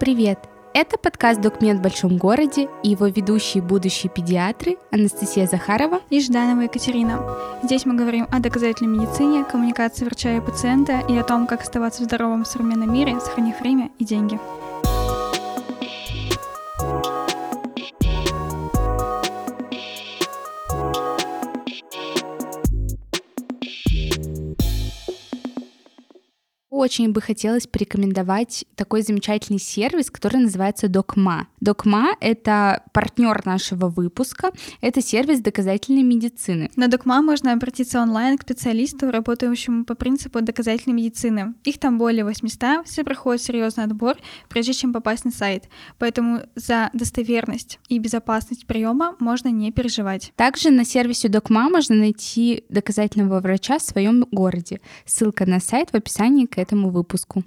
Привет! Это подкаст «Документ в большом городе» и его ведущие будущие педиатры Анастасия Захарова и Жданова Екатерина. Здесь мы говорим о доказательной медицине, коммуникации врача и пациента и о том, как оставаться здоровым в современном мире, сохранив время и деньги. Очень бы хотелось порекомендовать такой замечательный сервис, который называется Докма. Докма — это партнер нашего выпуска, это сервис доказательной медицины. На Докма можно обратиться онлайн к специалисту, работающему по принципу доказательной медицины. Их там более 800, все проходят серьезный отбор, прежде чем попасть на сайт. Поэтому за достоверность и безопасность приема можно не переживать. Также на сервисе Докма можно найти доказательного врача в своем городе. Ссылка на сайт в описании к этому выпуску.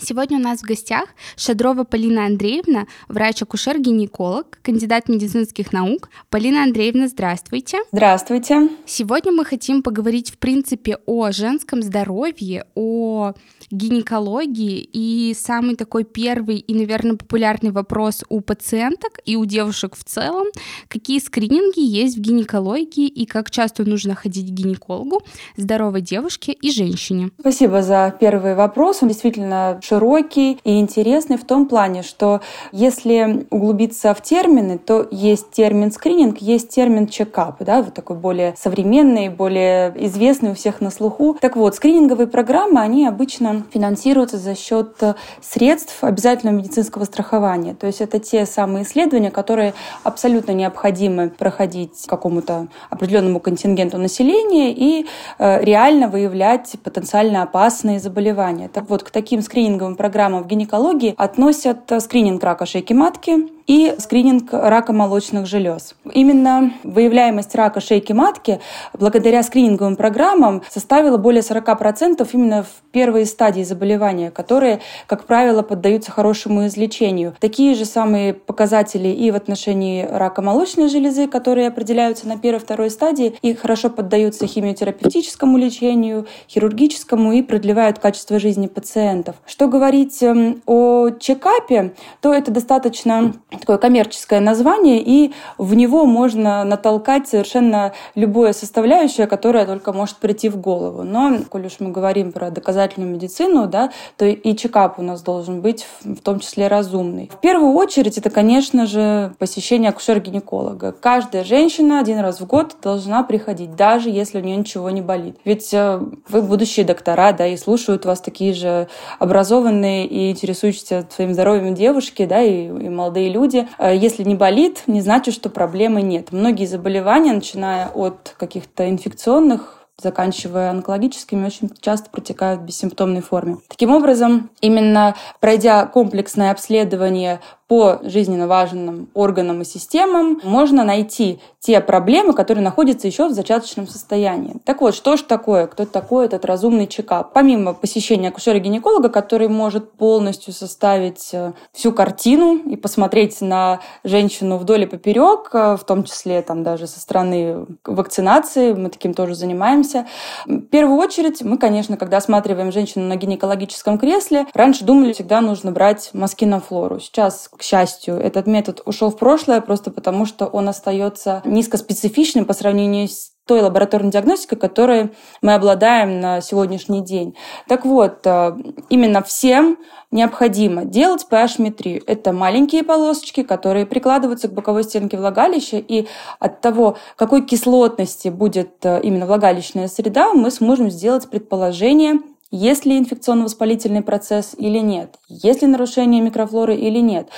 Сегодня у нас в гостях Шадрова Полина Андреевна, врач-акушер-гинеколог, кандидат медицинских наук. Полина Андреевна, здравствуйте. Здравствуйте. Сегодня мы хотим поговорить, в принципе, о женском здоровье, о гинекологии. И самый такой первый и, наверное, популярный вопрос у пациенток и у девушек в целом, какие скрининги есть в гинекологии и как часто нужно ходить к гинекологу здоровой девушке и женщине. Спасибо за первый вопрос. Он действительно широкий и интересный в том плане, что если углубиться в термины, то есть термин скрининг, есть термин чекап, да, вот такой более современный, более известный у всех на слуху. Так вот, скрининговые программы, они обычно финансируются за счет средств обязательного медицинского страхования. То есть это те самые исследования, которые абсолютно необходимы проходить какому-то определенному контингенту населения и э, реально выявлять потенциально опасные заболевания. Так вот, к таким скрининговым программам в гинекологии относят скрининг рака шейки матки, и скрининг рака молочных желез. Именно выявляемость рака шейки матки благодаря скрининговым программам составила более 40% именно в первые стадии заболевания, которые, как правило, поддаются хорошему излечению. Такие же самые показатели и в отношении рака молочной железы, которые определяются на первой второй стадии и хорошо поддаются химиотерапевтическому лечению, хирургическому и продлевают качество жизни пациентов. Что говорить эм, о чекапе, то это достаточно такое коммерческое название, и в него можно натолкать совершенно любое составляющее, которое только может прийти в голову. Но, коль уж мы говорим про доказательную медицину, да, то и чекап у нас должен быть в том числе разумный. В первую очередь это, конечно же, посещение акушера-гинеколога. Каждая женщина один раз в год должна приходить, даже если у нее ничего не болит. Ведь э, вы будущие доктора, да, и слушают вас такие же образованные и интересующиеся своим здоровьем девушки, да, и, и молодые люди, люди. Э, если не болит, не значит, что проблемы нет. Многие заболевания, начиная от каких-то инфекционных заканчивая онкологическими, очень часто протекают в бессимптомной форме. Таким образом, именно пройдя комплексное обследование по жизненно важным органам и системам можно найти те проблемы, которые находятся еще в зачаточном состоянии. Так вот, что же такое, кто такой этот разумный чекап? Помимо посещения акушера-гинеколога, который может полностью составить э, всю картину и посмотреть на женщину вдоль и поперек, э, в том числе там даже со стороны вакцинации, мы таким тоже занимаемся. В первую очередь, мы, конечно, когда осматриваем женщину на гинекологическом кресле, раньше думали, всегда нужно брать мазки на флору. Сейчас к счастью, этот метод ушел в прошлое просто потому, что он остается низкоспецифичным по сравнению с той лабораторной диагностикой, которой мы обладаем на сегодняшний день. Так вот, э, именно всем необходимо делать pH-метрию. Это маленькие полосочки, которые прикладываются к боковой стенке влагалища, и от того, какой кислотности будет э, именно влагалищная среда, мы сможем сделать предположение есть ли инфекционно-воспалительный процесс или нет, есть ли нарушение микрофлоры или нет.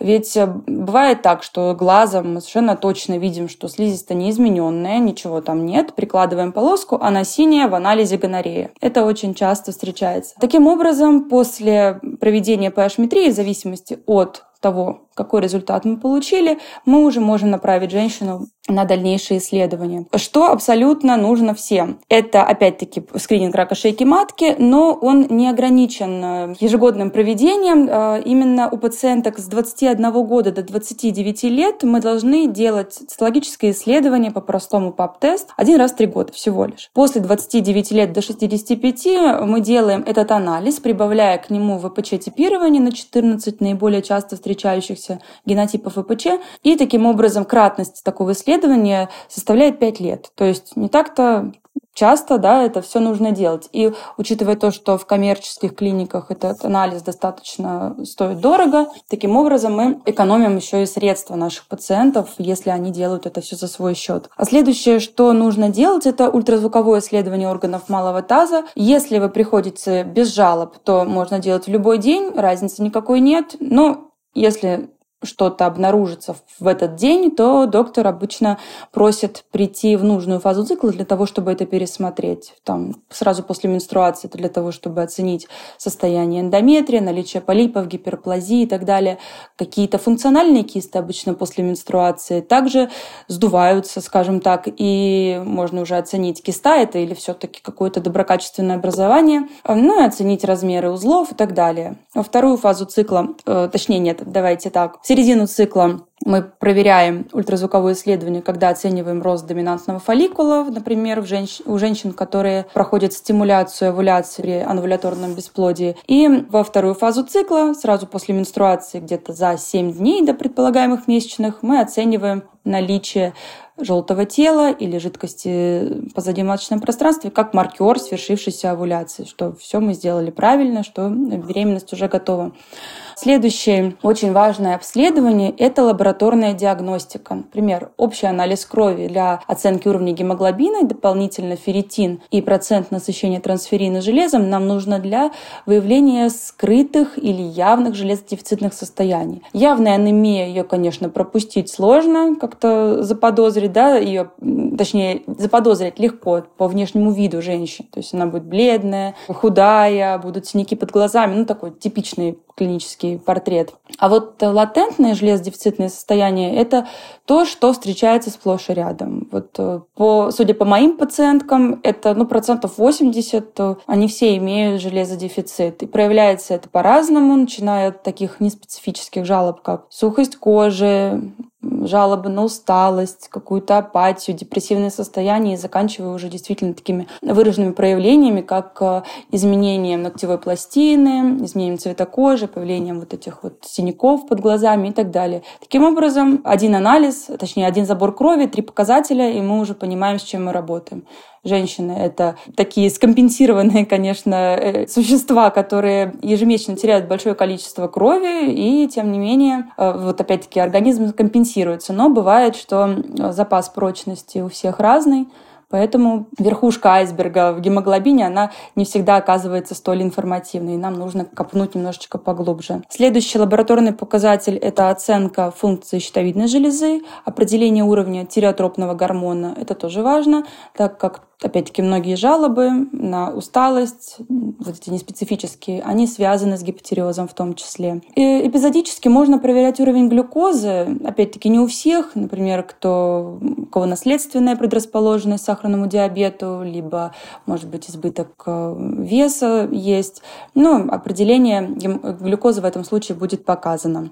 Ведь э, бывает так, что глазом мы совершенно точно видим, что слизистая неизмененная, ничего там нет, прикладываем полоску, она синяя в анализе гонорея. Это очень часто встречается. Таким образом, после проведения pH-метрии, в зависимости от того, какой результат мы получили, мы уже можем направить женщину на дальнейшие исследования. Что абсолютно нужно всем? Это, опять-таки, скрининг рака шейки матки, но он не ограничен э, ежегодным проведением. Э, именно у пациенток с 21 года до 29 лет мы должны делать цитологическое исследование по простому ПАП-тест один раз в три года всего лишь. После 29 лет до 65 мы делаем этот анализ, прибавляя к нему ВПЧ-типирование на 14 наиболее часто встречающихся генотипов ВПЧ, и таким образом кратность такого исследования составляет 5 лет. То есть не так-то часто, да, это все нужно делать. И учитывая то, что в коммерческих клиниках этот анализ достаточно стоит дорого, таким образом мы экономим еще и средства наших пациентов, если они делают это все за свой счет. А следующее, что нужно делать, это ультразвуковое исследование органов малого таза. Если вы приходите без жалоб, то можно делать в любой день, разницы никакой нет. Но если что-то обнаружится в этот день, то доктор обычно просит прийти в нужную фазу цикла для того, чтобы это пересмотреть. Там, сразу после менструации это для того, чтобы оценить состояние эндометрия, наличие полипов, гиперплазии и так далее. Какие-то функциональные кисты обычно после менструации также сдуваются, скажем так, и можно уже оценить, киста это или все-таки какое-то доброкачественное образование, ну и оценить размеры узлов и так далее. Вторую фазу цикла, э, точнее нет, давайте так, в середину цикла мы проверяем ультразвуковое исследование, когда оцениваем рост доминантного фолликула, например, в женщ... у женщин, которые проходят стимуляцию овуляции при анвуляторном бесплодии. И во вторую фазу цикла, сразу после менструации, где-то за 7 дней до предполагаемых месячных, мы оцениваем наличие желтого тела или жидкости позади маточном пространстве как маркер свершившейся овуляции, что все мы сделали правильно, что беременность уже готова. Следующее очень важное обследование – это лабораторная диагностика. Например, общий анализ крови для оценки уровня гемоглобина, дополнительно ферритин и процент насыщения трансферина железом нам нужно для выявления скрытых или явных железодефицитных состояний. Явная анемия, ее, конечно, пропустить сложно, как-то заподозрить, да, ее, точнее, заподозрить легко по внешнему виду женщин. То есть она будет бледная, худая, будут синяки под глазами, ну, такой типичный клинический портрет. А вот латентное железодефицитное состояние – это то, что встречается сплошь и рядом. Вот э, по, судя по моим пациенткам, это ну, процентов 80, они все имеют железодефицит. И проявляется это по-разному, начиная от таких неспецифических жалоб, как сухость кожи, жалобы на усталость, какую-то апатию, депрессивное состояние и заканчивая уже действительно такими выраженными проявлениями, как э, изменением ногтевой пластины, изменением цвета кожи, появлением вот этих вот синяков под глазами и так далее. Таким образом, один анализ, точнее, один забор крови, три показателя, и мы уже понимаем, с чем мы работаем женщины. Это такие скомпенсированные, конечно, э, существа, которые ежемесячно теряют большое количество крови, и тем не менее, э, вот опять-таки организм компенсируется. Но бывает, что запас прочности у всех разный, Поэтому верхушка айсберга в гемоглобине, она не всегда оказывается столь информативной, и нам нужно копнуть немножечко поглубже. Следующий лабораторный показатель – это оценка функции щитовидной железы, определение уровня тиреотропного гормона. Это тоже важно, так как опять-таки, многие жалобы на усталость, вот эти неспецифические, они связаны с гипотериозом в том числе. И эпизодически можно проверять уровень глюкозы, опять-таки, не у всех, например, кто, у кого наследственная предрасположенность к сахарному диабету, либо, может быть, избыток э, веса есть. Но определение глюкозы в этом случае будет показано.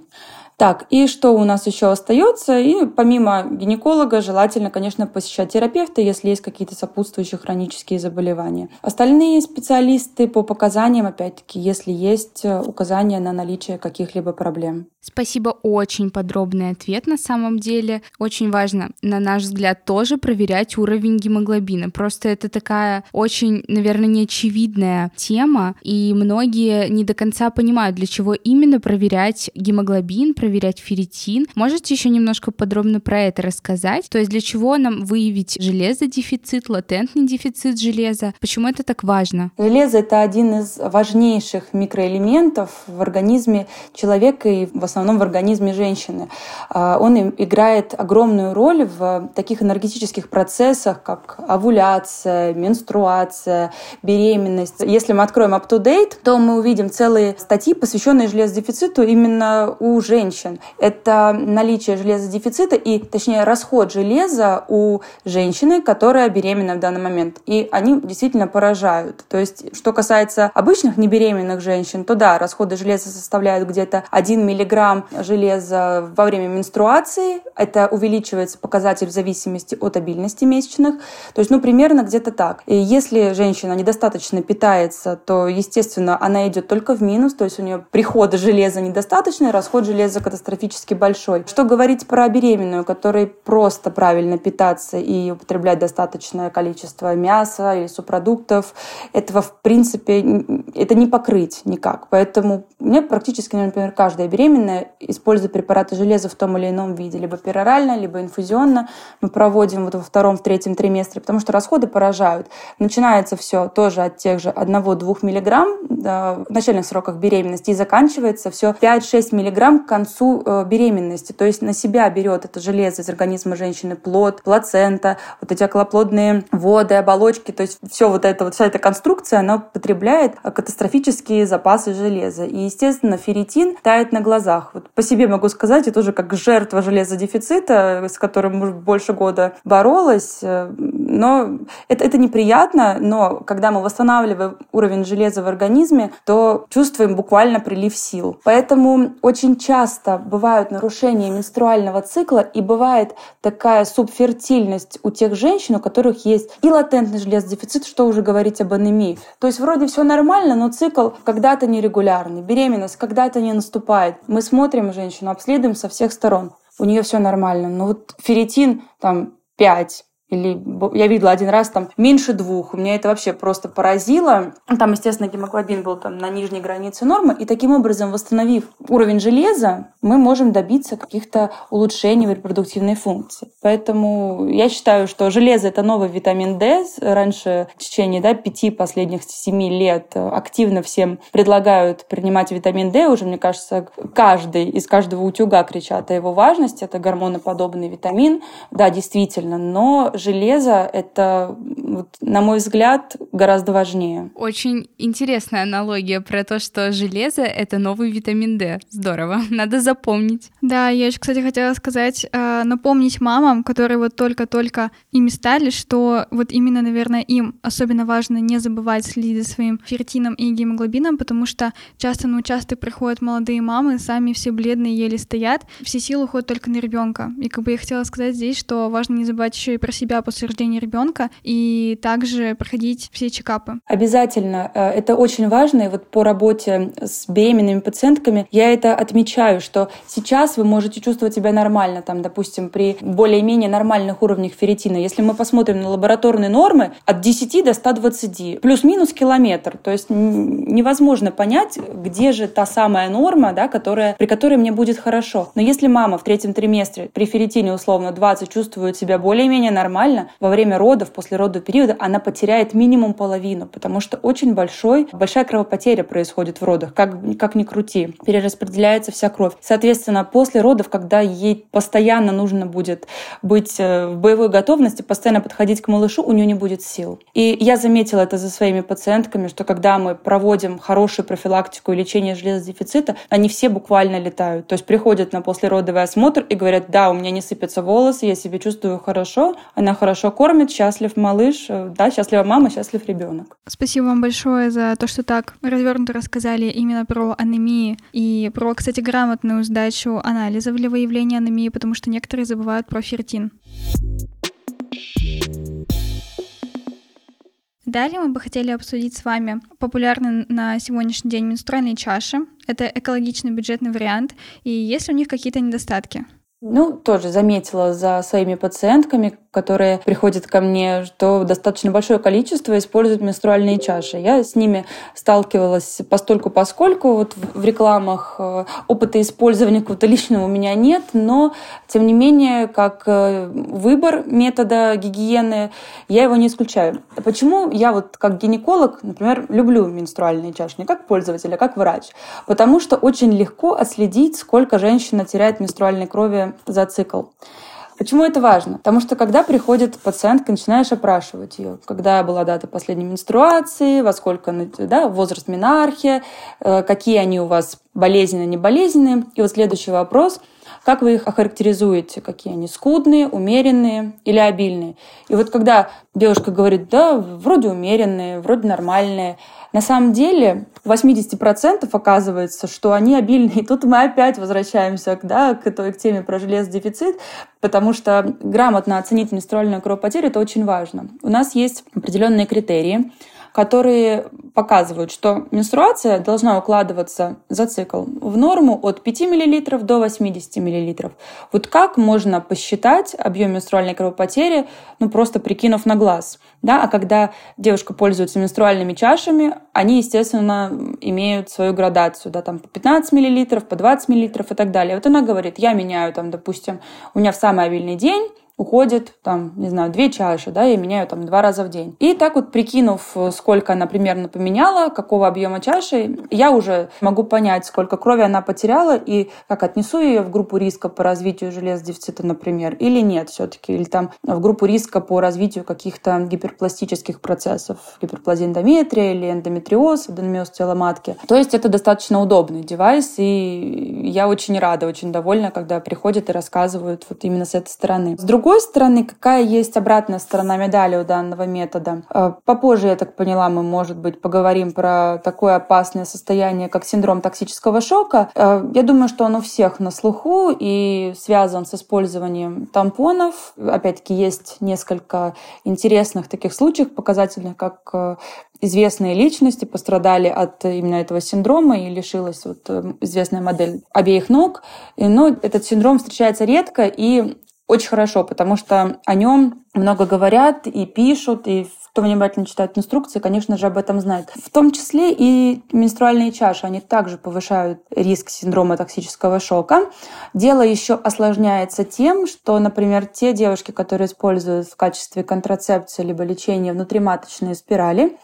Так, и что у нас еще остается? И помимо гинеколога желательно, конечно, посещать терапевта, если есть какие-то сопутствующие хронические заболевания. Остальные специалисты по показаниям, опять-таки, если есть э, указания на наличие каких-либо проблем. Спасибо, очень подробный ответ на самом деле. Очень важно, на наш взгляд, тоже проверять уровень гемоглобина. Просто это такая очень, наверное, неочевидная тема, и многие не до конца понимают, для чего именно проверять гемоглобин, проверять ферритин. Можете еще немножко подробно про это рассказать? То есть для чего нам выявить железодефицит, латентный дефицит железа? Почему это так важно? Железо — это один из важнейших микроэлементов в организме человека и в основном в организме женщины. А, он играет огромную роль в таких энергетических процессах, как овуляция, менструация, беременность. Если мы откроем up-to-date, то мы увидим целые статьи, посвященные железодефициту именно у женщин. Это наличие железодефицита и, точнее, расход железа у женщины, которая беременна в данный момент. И они действительно поражают. То есть, что касается обычных небеременных женщин, то да, расходы железа составляют где-то 1 миллиграмм железа во время менструации. Это увеличивается показатель в зависимости от обильности месячных. То есть, ну, примерно где-то так. И если женщина недостаточно питается, то, естественно, она идет только в минус, то есть у нее прихода железа недостаточно, расход железа катастрофически большой. Что говорить про беременную, которой просто правильно питаться и употреблять достаточное количество мяса или субпродуктов, этого, в принципе, это не покрыть никак. Поэтому мне практически, например, каждая беременная использует препараты железа в том или ином виде, либо перорально, либо инфузионно. Мы проводим вот во втором, в третьем триместре, потому что расходы поражают. Начинается все тоже от тех же 1-2 миллиграмм в начальных сроках беременности и заканчивается все 5-6 миллиграмм к концу э, беременности. То есть на себя берет это железо из организма женщины плод, плацента, вот эти околоплодные воды, оболочки, то есть все вот это, вот вся эта конструкция, она потребляет катастрофические запасы железа. И, естественно, ферритин тает на глазах. Вот по себе могу сказать, я тоже как жертва железодефицита, с которым больше года боролась, э, но это, это неприятно, но когда мы восстанавливаем уровень железа в организме, то чувствуем буквально прилив сил. Поэтому очень часто бывают нарушения менструального цикла и бывает такая субфертильность у тех женщин, у которых есть и латентный железодефицит, что уже говорить об анемии. То есть вроде все нормально, но цикл когда-то нерегулярный, беременность когда-то не наступает. Мы смотрим женщину, обследуем со всех сторон. У нее все нормально. Но вот ферритин там 5, или я видела один раз там меньше двух. Меня это вообще просто поразило. Там, естественно, гемоглобин был там на нижней границе нормы. И таким образом, восстановив уровень железа, мы можем добиться каких-то улучшений в репродуктивной функции. Поэтому я считаю, что железо — это новый витамин D. Раньше в течение да, пяти последних семи лет активно всем предлагают принимать витамин D. Уже, мне кажется, каждый из каждого утюга кричат о его важности. Это гормоноподобный витамин. Да, действительно. Но железо — это, вот, на мой взгляд, гораздо важнее. Очень интересная аналогия про то, что железо — это новый витамин D. Здорово, надо запомнить. Да, я еще, кстати, хотела сказать, э, напомнить мамам, которые вот только-только ими стали, что вот именно, наверное, им особенно важно не забывать следить за своим ферритином и гемоглобином, потому что часто на участок приходят молодые мамы, сами все бледные, еле стоят, все силы уходят только на ребенка. И как бы я хотела сказать здесь, что важно не забывать еще и про себя после рождения ребенка и также проходить все чекапы. Обязательно. Э, это очень важно. И вот по работе с беременными пациентками я это отмечаю, что сейчас вы можете чувствовать себя нормально, там, допустим, при более-менее нормальных уровнях ферритина. Если мы посмотрим на лабораторные нормы, от 10 до 120, плюс-минус километр. То есть невозможно понять, где же та самая норма, да, которая, при которой мне будет хорошо. Но если мама в третьем триместре при ферритине условно 20 чувствует себя более-менее нормально, во время родов, после родового периода, она потеряет минимум половину, потому что очень большой, большая кровопотеря происходит в родах, как, как ни крути. Перераспределяется вся кровь. Соответственно, после родов, когда ей постоянно нужно будет быть э, в боевой готовности, постоянно подходить к малышу, у нее не будет сил. И я заметила это за своими пациентками, что когда мы проводим хорошую профилактику и лечение железодефицита, они все буквально летают. То есть приходят на послеродовый осмотр и говорят, да, у меня не сыпятся волосы, я себя чувствую хорошо, она хорошо кормит, счастлив малыш, э, да, счастлива мама, счастлив ребенок. Спасибо вам большое за то, что так развернуто рассказали именно про анемии и про, кстати, грамотную сдачу анализов для выявления анемии, потому что некоторые забывают про фертин. Далее мы бы хотели обсудить с вами популярные на сегодняшний день менструальные чаши. Это экологичный бюджетный вариант, и есть ли у них какие-то недостатки? Ну, тоже заметила за своими пациентками, которые приходят ко мне, что достаточно большое количество используют менструальные чаши. Я с ними сталкивалась постольку поскольку вот в рекламах э, опыта использования какого-то личного у меня нет, но тем не менее, как э, выбор метода гигиены, я его не исключаю. Почему я вот как гинеколог, например, люблю менструальные чаши, не как пользователь, а как врач? Потому что очень легко отследить, сколько женщина теряет менструальной крови за цикл. Почему это важно? Потому что когда приходит пациентка, начинаешь опрашивать ее, когда была дата последней менструации, во сколько да, возраст менархия, э, какие они у вас болезненные, не болезненные. И вот следующий вопрос – как вы их охарактеризуете? Какие они скудные, умеренные или обильные? И вот когда девушка говорит, да, вроде умеренные, вроде нормальные, на самом деле 80% оказывается, что они обильные. И тут мы опять возвращаемся да, к той к теме про железодефицит, потому что грамотно оценить менструальную кровопотерю – это очень важно. У нас есть определенные критерии, которые показывают, что менструация должна укладываться за цикл в норму от 5 мл до 80 мл. Вот как можно посчитать объем менструальной кровопотери, ну просто прикинув на глаз? Да? А когда девушка пользуется менструальными чашами, они, естественно, имеют свою градацию, да, там по 15 мл, по 20 мл и так далее. Вот она говорит, я меняю там, допустим, у меня в самый обильный день уходит, там, не знаю, две чаши, да, я меняю там два раза в день. И так вот, прикинув, сколько она примерно поменяла, какого объема чаши, я уже могу понять, сколько крови она потеряла и как отнесу ее в группу риска по развитию железодефицита, например, или нет все-таки, или там в группу риска по развитию каких-то гиперпластических процессов, гиперплазия эндометрия или эндометриоз, аденомиоз тела матки. То есть это достаточно удобный девайс, и я очень рада, очень довольна, когда приходят и рассказывают вот именно с этой стороны. С другой другой стороны, какая есть обратная сторона медали у данного метода? Э, попозже, я так поняла, мы, может быть, поговорим про такое опасное состояние, как синдром токсического шока. Э, я думаю, что он у всех на слуху и связан с использованием тампонов. Опять-таки, есть несколько интересных таких случаев показательных, как э, известные личности пострадали от именно этого синдрома и лишилась вот известная модель обеих ног. Но этот синдром встречается редко, и очень хорошо, потому что о нем много говорят и пишут, и кто внимательно читает инструкции, конечно же, об этом знает. В том числе и менструальные чаши, они также повышают риск синдрома токсического шока. Дело еще осложняется тем, что, например, те девушки, которые используют в качестве контрацепции либо лечения внутриматочные спирали,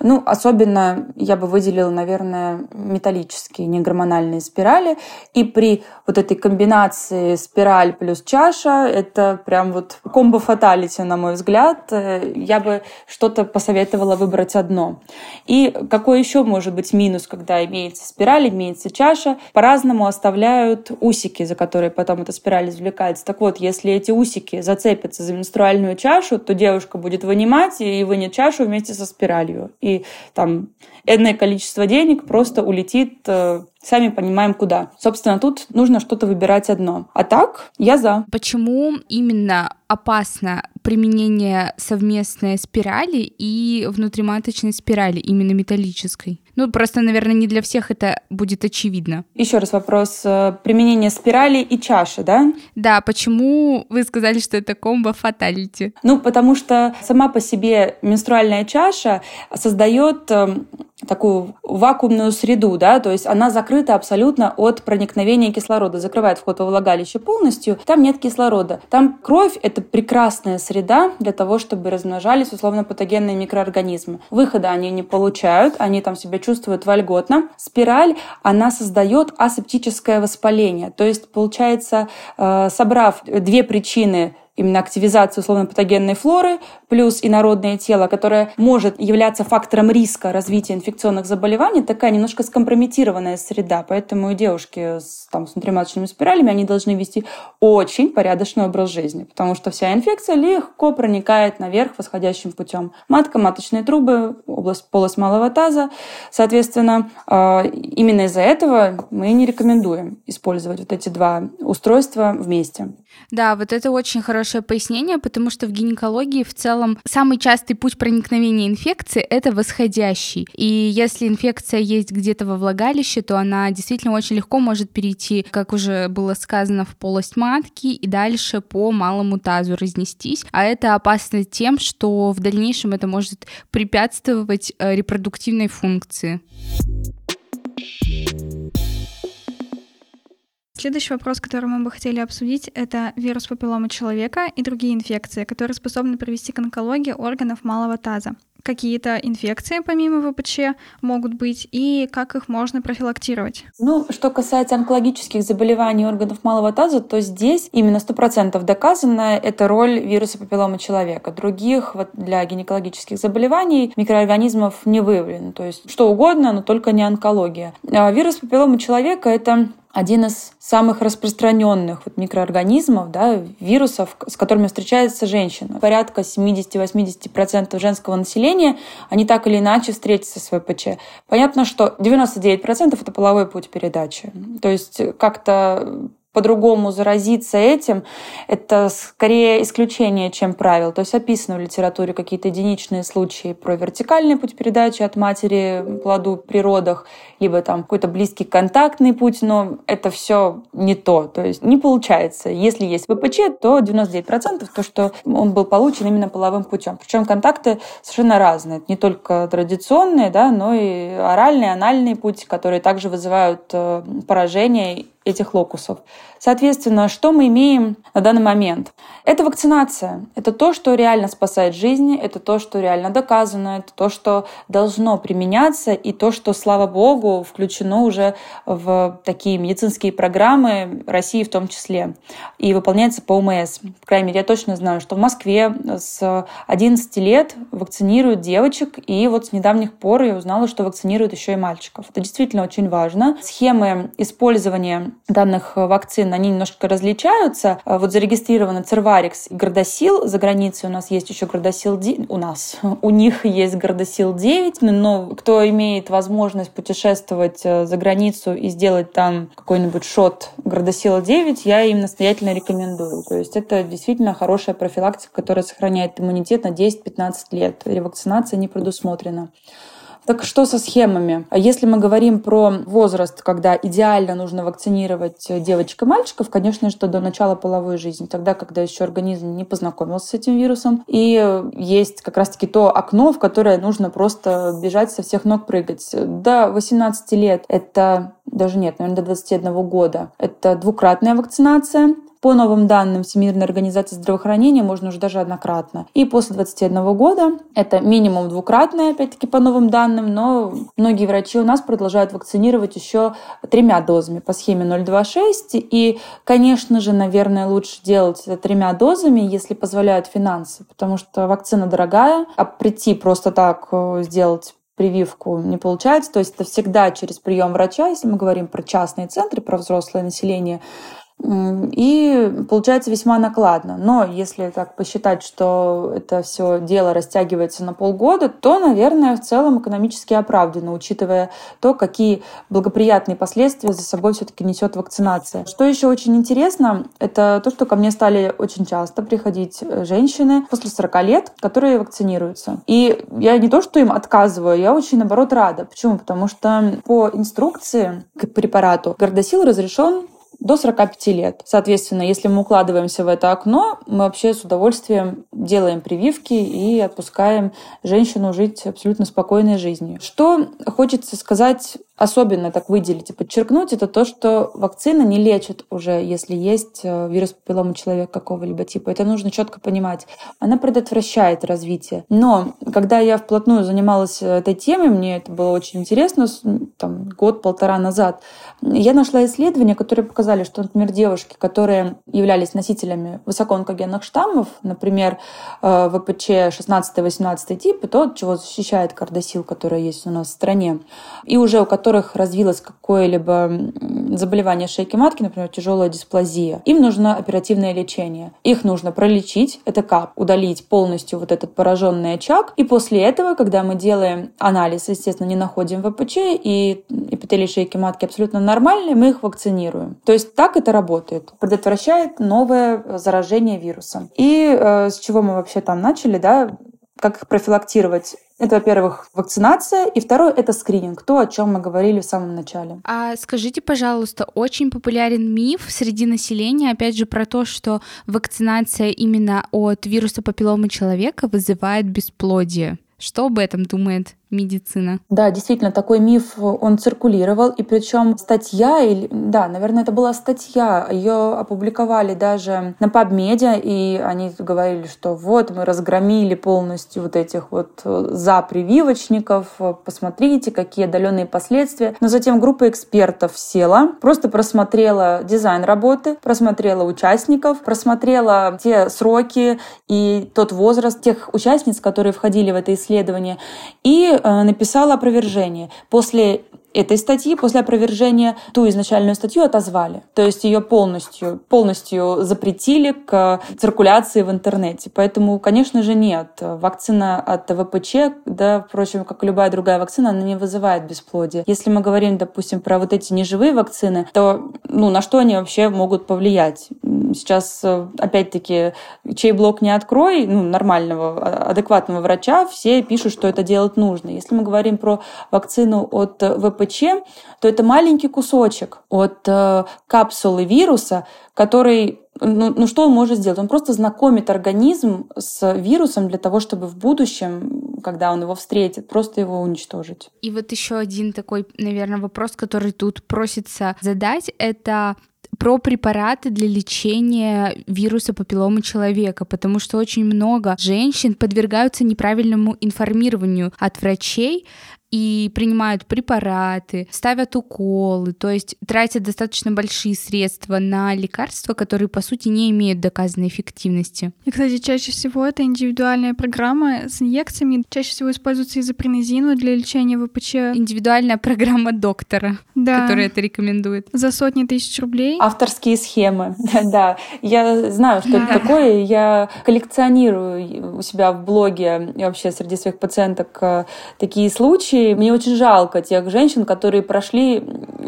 ну, особенно я бы выделила, наверное, металлические негормональные спирали. И при вот этой комбинации спираль плюс чаша, это прям вот комбо фаталити, на мой взгляд. Я бы что-то посоветовала выбрать одно. И какой еще может быть минус, когда имеется спираль, имеется чаша? По-разному оставляют усики, за которые потом эта спираль извлекается. Так вот, если эти усики зацепятся за менструальную чашу, то девушка будет вынимать и вынет чашу вместе со спиралью и там энное количество денег просто улетит э, сами понимаем куда. Собственно, тут нужно что-то выбирать одно. А так, я за. Почему именно опасно применение совместной спирали и внутриматочной спирали, именно металлической? Ну, просто, наверное, не для всех это будет очевидно. Еще раз вопрос. Э, применение спирали и чаши, да? Да, почему вы сказали, что это комбо фаталити? Ну, потому что сама по себе менструальная чаша создает эм, такую вакуумную среду, да, то есть она закрыта абсолютно от проникновения кислорода, закрывает вход во влагалище полностью, там нет кислорода. Там кровь — это прекрасная среда для того, чтобы размножались условно-патогенные микроорганизмы. Выхода они не получают, они там себя чувствуют вольготно. Спираль, она создает асептическое воспаление, то есть, получается, э, собрав две причины именно активизацию условно-патогенной флоры, плюс инородное тело, которое может являться фактором риска развития инфекционных заболеваний, такая немножко скомпрометированная среда. Поэтому и девушки с, там, с внутриматочными спиралями, они должны вести очень порядочный образ жизни, потому что вся инфекция легко проникает наверх восходящим путем. Матка, маточные трубы, область, полость малого таза. Соответственно, а, именно из-за этого мы не рекомендуем использовать вот эти два устройства вместе. Да, вот это очень хорошее пояснение, потому что в гинекологии в целом самый частый путь проникновения инфекции — это восходящий. И если инфекция есть где-то во влагалище, то она действительно очень легко может перейти, как уже было сказано, в полость матки и дальше по малому тазу разнестись. А это опасно тем, что в дальнейшем это может препятствовать э, репродуктивной функции. Следующий вопрос, который мы бы хотели обсудить, это вирус папилломы человека и другие инфекции, которые способны привести к онкологии органов малого таза. Какие-то инфекции помимо ВПЧ могут быть и как их можно профилактировать? Ну, что касается онкологических заболеваний органов малого таза, то здесь именно 100% доказана эта роль вируса папилломы человека. Других вот для гинекологических заболеваний микроорганизмов не выявлено. То есть что угодно, но только не онкология. А вирус папилломы человека — это один из самых распространенных вот микроорганизмов, да, вирусов, с которыми встречается женщина. Порядка 70-80% женского населения, они так или иначе встретятся с ВПЧ. Понятно, что 99% это половой путь передачи. То есть как-то по-другому заразиться этим, это скорее исключение, чем правило. То есть описаны в литературе какие-то единичные случаи про вертикальный путь передачи от матери плоду при родах, либо там какой-то близкий контактный путь, но это все не то. То есть не получается. Если есть ВПЧ, то 99% то, что он был получен именно половым путем. Причем контакты совершенно разные. Это не только традиционные, да, но и оральный, анальный путь, которые также вызывают э, поражение этих локусов. Соответственно, что мы имеем на данный момент? Это вакцинация. Это то, что реально спасает жизни, это то, что реально доказано, это то, что должно применяться, и то, что, слава богу, включено уже в такие медицинские программы России в том числе, и выполняется по ОМС. По крайней мере, я точно знаю, что в Москве с 11 лет вакцинируют девочек, и вот с недавних пор я узнала, что вакцинируют еще и мальчиков. Это действительно очень важно. Схемы использования данных вакцин они немножко различаются. А вот зарегистрированы Церварикс и Гордосил. За границей у нас есть еще Гордосил 9. У нас. У них есть Гордосил 9. Но кто имеет возможность путешествовать э, за границу и сделать там какой-нибудь шот Гордосила 9, я им настоятельно рекомендую. То есть это действительно хорошая профилактика, которая сохраняет иммунитет на 10-15 лет. Ревакцинация не предусмотрена. Так что со схемами? Если мы говорим про возраст, когда идеально нужно вакцинировать девочек и мальчиков, конечно же, до начала половой жизни, тогда, когда еще организм не познакомился с этим вирусом. И есть как раз-таки то окно, в которое нужно просто бежать со всех ног прыгать. До 18 лет это даже нет, наверное, до 21 года. Это двукратная вакцинация. По новым данным Всемирной организации здравоохранения можно уже даже однократно. И после 21 года это минимум двукратное, опять-таки по новым данным, но многие врачи у нас продолжают вакцинировать еще тремя дозами по схеме 0,26. И, конечно же, наверное, лучше делать это тремя дозами, если позволяют финансы, потому что вакцина дорогая, а прийти просто так э, сделать прививку не получается. То есть это всегда через прием врача, если мы говорим про частные центры, про взрослое население, и получается весьма накладно. Но если так посчитать, что это все дело растягивается на полгода, то, наверное, в целом экономически оправдано, учитывая то, какие благоприятные последствия за собой все-таки несет вакцинация. Что еще очень интересно, это то, что ко мне стали очень часто приходить э, женщины после 40 лет, которые вакцинируются. И я не то, что им отказываю, я очень, наоборот, рада. Почему? Потому что по инструкции к препарату гордосил разрешен до 45 лет. Соответственно, если мы укладываемся в это окно, мы вообще с удовольствием делаем прививки и отпускаем женщину жить абсолютно спокойной жизнью. Что хочется сказать особенно так выделить и подчеркнуть, это то, что вакцина не лечит уже, если есть э, вирус папиллома человека какого-либо типа. Это нужно четко понимать. Она предотвращает развитие. Но когда я вплотную занималась э, этой темой, мне это было очень интересно, там, год-полтора назад, я нашла исследования, которые показали, что, например, девушки, которые являлись носителями высокоонкогенных штаммов, например, э, ВПЧ 16-18 типа, то, чего защищает кардосил, который есть у нас в стране, и уже у которых которых развилось какое-либо заболевание шейки матки, например, тяжелая дисплазия, им нужно оперативное лечение. Их нужно пролечить, это как? Удалить полностью вот этот пораженный очаг. И после этого, когда мы делаем анализ, естественно, не находим ВПЧ, и эпителий шейки матки абсолютно нормальные, мы их вакцинируем. То есть так это работает. Предотвращает новое заражение вирусом. И э, с чего мы вообще там начали, да, как их профилактировать? Это, во-первых, вакцинация, и второе — это скрининг, то, о чем мы говорили в самом начале. А скажите, пожалуйста, очень популярен миф среди населения, опять же, про то, что вакцинация именно от вируса папилломы человека вызывает бесплодие. Что об этом думает медицина. Да, действительно, такой миф, он циркулировал, и причем статья, или, да, наверное, это была статья, ее опубликовали даже на PubMed, и они говорили, что вот, мы разгромили полностью вот этих вот э, за-прививочников, посмотрите, какие отдаленные последствия. Но затем группа экспертов села, просто просмотрела дизайн работы, просмотрела участников, просмотрела те сроки и тот возраст тех участниц, которые входили в это исследование, и Э, написала опровержение. После этой статьи после опровержения ту изначальную статью отозвали. То есть ее полностью, полностью запретили к циркуляции в интернете. Поэтому, конечно же, нет. Вакцина от ВПЧ, да, впрочем, как и любая другая вакцина, она не вызывает бесплодие. Если мы говорим, допустим, про вот эти неживые вакцины, то ну, на что они вообще могут повлиять? Сейчас, опять-таки, чей блок не открой, ну, нормального, а, адекватного врача, все пишут, что это делать нужно. Если мы говорим про вакцину от ВПЧ, ПЧ, то это маленький кусочек от э, капсулы вируса, который ну, ну что он может сделать? Он просто знакомит организм с вирусом для того, чтобы в будущем, когда он его встретит, просто его уничтожить. И вот еще один такой, наверное, вопрос, который тут просится задать, это про препараты для лечения вируса папилломы человека, потому что очень много женщин подвергаются неправильному информированию от врачей и принимают препараты, ставят уколы, то есть тратят достаточно большие средства на лекарства, которые, по сути, не имеют доказанной эффективности. И, кстати, чаще всего это индивидуальная программа с инъекциями. Чаще всего используется изопринозину для лечения ВПЧ. Индивидуальная программа доктора, да. которая это рекомендует. За сотни тысяч рублей. Авторские схемы, да. Я знаю, что это такое. Я коллекционирую у себя в блоге и вообще среди своих пациенток э, такие случаи, мне очень жалко тех женщин, которые прошли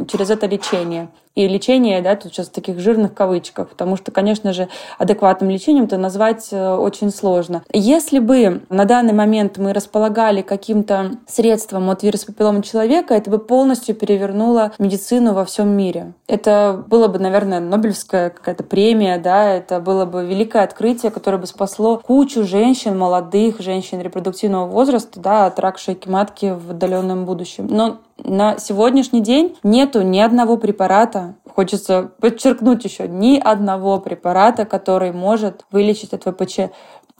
через это лечение и лечение, да, тут сейчас в таких жирных кавычках, потому что, конечно же, адекватным лечением это назвать э, очень сложно. Если бы на данный момент мы располагали каким-то средством от вируса папиллома человека, это бы полностью перевернуло медицину во всем мире. Это было бы, наверное, Нобелевская какая-то премия, да, это было бы великое открытие, которое бы спасло кучу женщин, молодых женщин репродуктивного возраста, да, от рака шейки матки в отдаленном будущем. Но на сегодняшний день нету ни одного препарата, хочется подчеркнуть еще, ни одного препарата, который может вылечить от ВПЧ.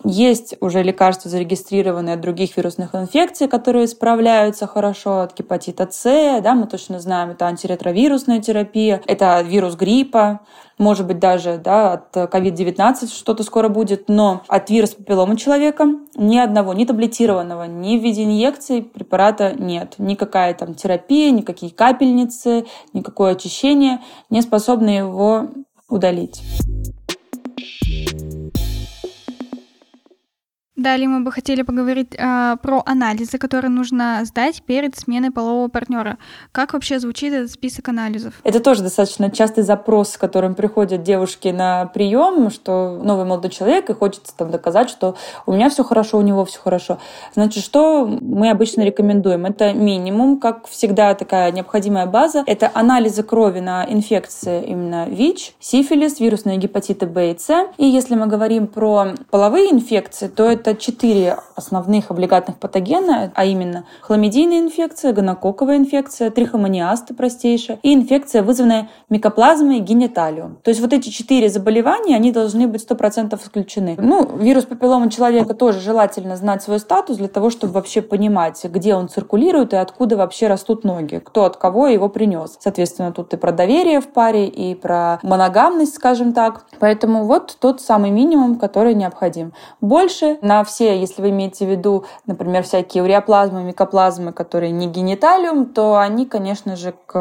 Есть уже лекарства, зарегистрированные от других вирусных инфекций, которые справляются хорошо от гепатита С, да, мы точно знаем, это антиретровирусная терапия, это вирус гриппа, может быть, даже да, от COVID-19 что-то скоро будет, но от вируса папиллома человека ни одного, ни таблетированного, ни в виде инъекций препарата нет. Никакая там терапия, никакие капельницы, никакое очищение не способны его удалить. Далее мы бы хотели поговорить э, про анализы, которые нужно сдать перед сменой полового партнера. Как вообще звучит этот список анализов? Это тоже достаточно частый запрос, с которым приходят девушки на прием, что новый молодой человек и хочется там доказать, что у меня все хорошо, у него все хорошо. Значит, что мы обычно рекомендуем? Это минимум, как всегда такая необходимая база. Это анализы крови на инфекции именно ВИЧ, сифилис, вирусные гепатиты Б и С. И если мы говорим про половые инфекции, то это четыре основных облигатных патогена, а именно хламидийная инфекция, гонококковая инфекция, трихомониасты простейшая и инфекция, вызванная микоплазмой гениталиум. То есть вот эти четыре заболевания, они должны быть 100% исключены. Ну, вирус папиллома человека тоже желательно знать свой статус для того, чтобы вообще понимать, где он циркулирует и откуда вообще растут ноги, кто от кого его принес. Соответственно, тут и про доверие в паре, и про моногамность, скажем так. Поэтому вот тот самый минимум, который необходим. Больше на все, если вы имеете в виду, например, всякие уреоплазмы, микоплазмы, которые не гениталиум, то они, конечно же, к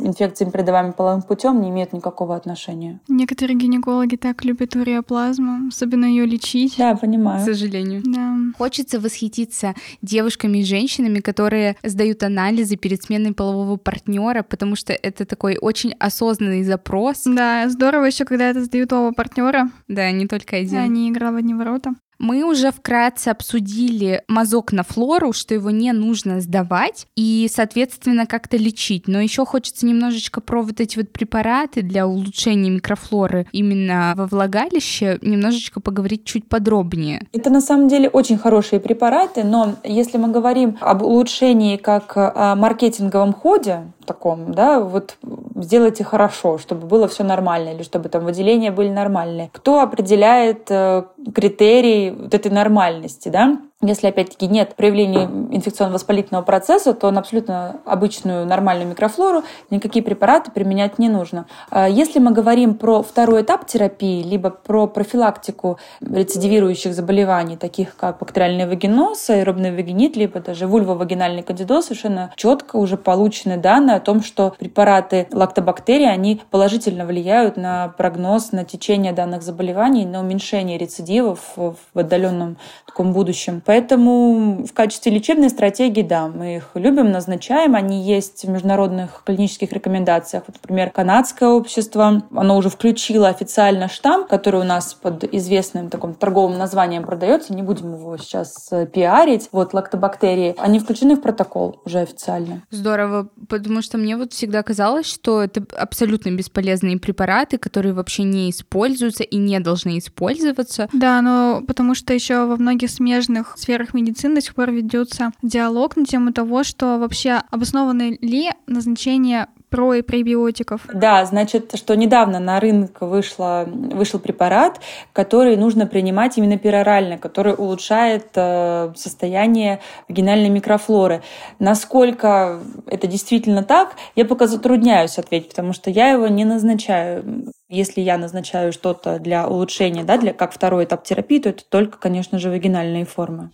инфекциям, передаваемым половым путем, не имеют никакого отношения. Некоторые гинекологи так любят уреоплазму, особенно ее лечить. Да, понимаю. К сожалению. Да. Хочется восхититься девушками и женщинами, которые сдают анализы перед сменой полового партнера, потому что это такой очень осознанный запрос. Да, здорово еще, когда это сдают оба партнера. Да, не только один. А не игра в одни ворота. Мы уже вкратце обсудили мазок на флору, что его не нужно сдавать и, соответственно, как-то лечить. Но еще хочется немножечко про вот эти вот препараты для улучшения микрофлоры именно во влагалище немножечко поговорить чуть подробнее. Это на самом деле очень хорошие препараты, но если мы говорим об улучшении как о маркетинговом ходе, таком, да, вот сделайте хорошо, чтобы было все нормально, или чтобы там выделения были нормальные. Кто определяет э, критерии вот этой нормальности, да? Если, опять-таки, нет проявления инфекционно-воспалительного процесса, то на абсолютно обычную нормальную микрофлору никакие препараты применять не нужно. А если мы говорим про второй этап терапии, либо про профилактику рецидивирующих заболеваний, таких как бактериальный вагиноз, аэробный вагинит, либо даже вульвовагинальный кандидоз, совершенно четко уже получены данные о том, что препараты лактобактерий, они положительно влияют на прогноз, на течение данных заболеваний, на уменьшение рецидивов в отдаленном таком будущем. Поэтому в качестве лечебной стратегии, да, мы их любим, назначаем. Они есть в международных клинических рекомендациях. Вот, например, канадское общество, оно уже включило официально штамм, который у нас под известным таким торговым названием продается. Не будем его сейчас э, пиарить. Вот лактобактерии. Они включены в протокол уже официально. Здорово, потому что мне вот всегда казалось, что это абсолютно бесполезные препараты, которые вообще не используются и не должны использоваться. Да, но потому что еще во многих смежных сферах медицины до сих пор ведется диалог на тему того, что вообще обоснованы ли назначение про и пребиотиков. Да, значит, что недавно на рынок вышло, вышел препарат, который нужно принимать именно перорально, который улучшает э, состояние вагинальной микрофлоры. Насколько это действительно так, я пока затрудняюсь ответить, потому что я его не назначаю. Если я назначаю что-то для улучшения, да, для, как второй этап терапии, то это только, конечно же, вагинальные формы.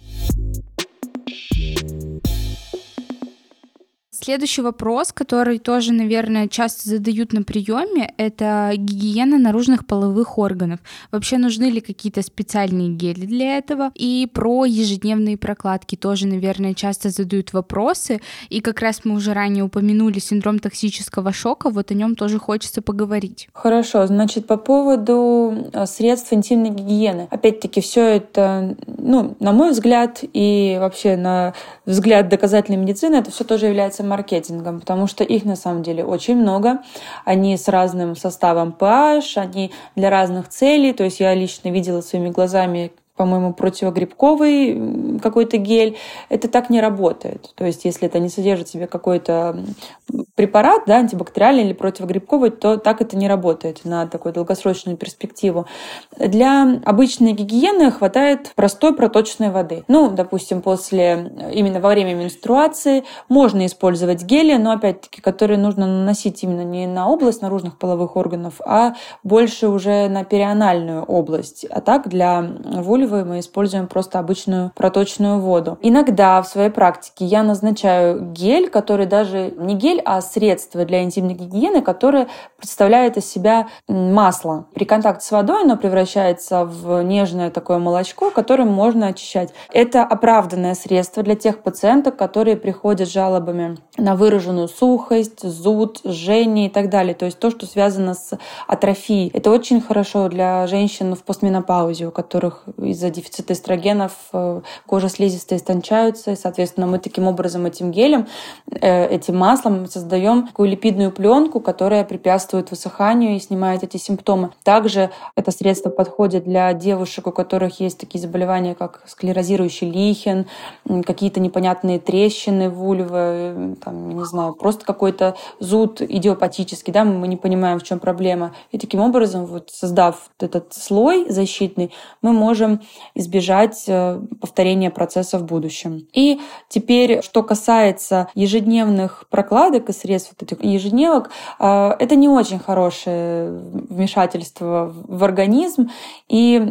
Следующий вопрос, который тоже, наверное, часто задают на приеме, это гигиена наружных половых органов. Вообще нужны ли какие-то специальные гели для этого? И про ежедневные прокладки тоже, наверное, часто задают вопросы. И как раз мы уже ранее упомянули синдром токсического шока, вот о нем тоже хочется поговорить. Хорошо, значит, по поводу э, средств интимной гигиены. Опять-таки, все это, ну, на мой взгляд, и вообще на взгляд доказательной медицины, это все тоже является маркетингом, потому что их на самом деле очень много. Они с разным составом pH, они для разных целей. То есть я лично видела своими глазами по-моему, противогрибковый какой-то гель. Это так не работает. То есть, если это не содержит в себе какой-то препарат, да, антибактериальный или противогрибковый, то так это не работает на такую долгосрочную перспективу. Для обычной гигиены хватает простой проточной воды. Ну, допустим, после, именно во время менструации можно использовать гели, но, опять-таки, которые нужно наносить именно не на область наружных половых органов, а больше уже на перианальную область. А так для вульвы вульвы мы используем просто обычную проточную воду. Иногда в своей практике я назначаю гель, который даже не гель, а средство для интимной гигиены, которое представляет из себя масло. При контакте с водой оно превращается в нежное такое молочко, которым можно очищать. Это оправданное средство для тех пациенток, которые приходят с жалобами на выраженную сухость, зуд, жжение и так далее. То есть то, что связано с атрофией. Это очень хорошо для женщин в постменопаузе, у которых из-за дефицита эстрогенов э, кожа слизистая истончаются, и, соответственно, мы таким образом этим гелем, э, этим маслом создаем такую липидную пленку, которая препятствует высыханию и снимает эти симптомы. Также это средство подходит для девушек, у которых есть такие заболевания, как склерозирующий лихен, какие-то непонятные трещины вульвы, там, не знаю, просто какой-то зуд идиопатический, да, мы не понимаем, в чем проблема. И таким образом, вот создав этот слой защитный, мы можем избежать э, повторения процесса в будущем. И теперь, что касается ежедневных прокладок и средств вот этих ежедневок, а, это не очень хорошее вмешательство в организм. И,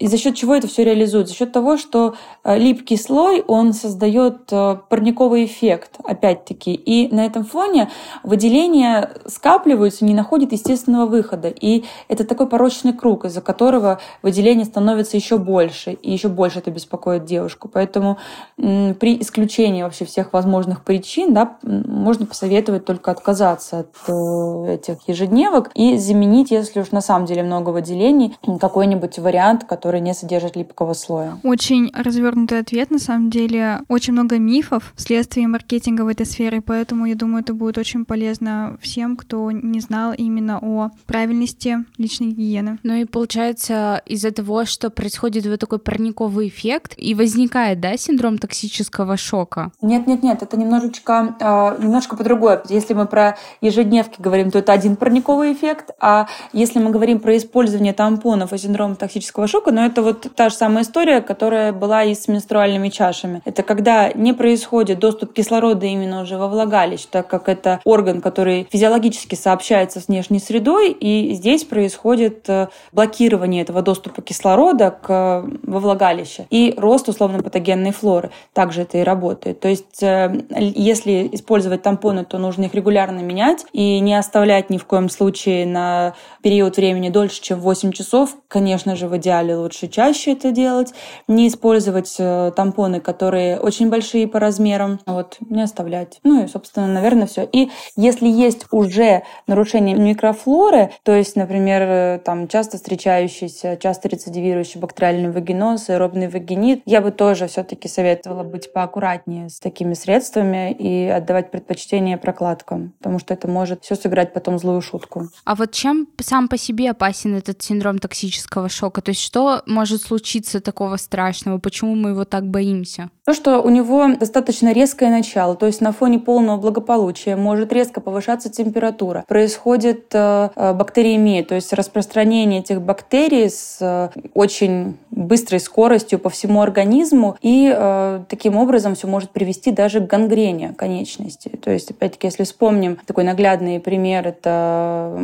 за счет чего это все реализуется? За счет того, что а, липкий слой, он создает парниковый эффект, опять-таки. И на этом фоне выделения скапливаются, не находят естественного выхода. И это такой порочный круг, из-за которого выделение становится еще больше, и еще больше это беспокоит девушку. Поэтому при исключении вообще всех возможных причин, да, можно посоветовать только отказаться от э, этих ежедневок и заменить, если уж на самом деле много выделений, какой-нибудь вариант, который не содержит липкого слоя. Очень развернутый ответ, на самом деле. Очень много мифов вследствие маркетинга в этой сфере, поэтому я думаю, это будет очень полезно всем, кто не знал именно о правильности личной гигиены. Ну и получается, из-за того, что происходит вот такой парниковый эффект, и возникает, да, синдром токсического шока? Нет, нет, нет, это немножечко, э, немножко по-другому. Если мы про ежедневки говорим, то это один парниковый эффект, а если мы говорим про использование тампонов и синдром токсического шока, но ну, это вот та же самая история, которая была и с менструальными чашами. Это когда не происходит доступ кислорода именно уже во влагалище, так как это орган, который физиологически сообщается с внешней средой, и здесь происходит э, блокирование этого доступа кислорода к, во влагалище и рост условно-патогенной флоры. Также это и работает. То есть э, если использовать тампоны, то нужно их регулярно менять и не оставлять ни в коем случае на период времени дольше, чем 8 часов. Конечно же, в идеале лучше чаще это делать. Не использовать э, тампоны, которые очень большие по размерам. Вот, не оставлять. Ну и, собственно, наверное, все. И если есть уже нарушение микрофлоры, то есть, например, э, там часто встречающийся, часто рецидивирующий бактериальный вагиноз, аэробный вагинит, я бы тоже все-таки советовала быть поаккуратнее с такими средствами и отдавать предпочтение прокладкам, потому что это может все сыграть потом злую шутку. А вот чем сам по себе опасен этот синдром токсического шока? То есть что может случиться такого страшного? Почему мы его так боимся? То, что у него достаточно резкое начало, то есть на фоне полного благополучия может резко повышаться температура, происходит э, э бактериемия, то есть распространение этих бактерий с э, очень быстрой скоростью по всему организму, и э, таким образом все может привести даже к гангрене конечности. То есть, опять-таки, если вспомним такой наглядный пример, это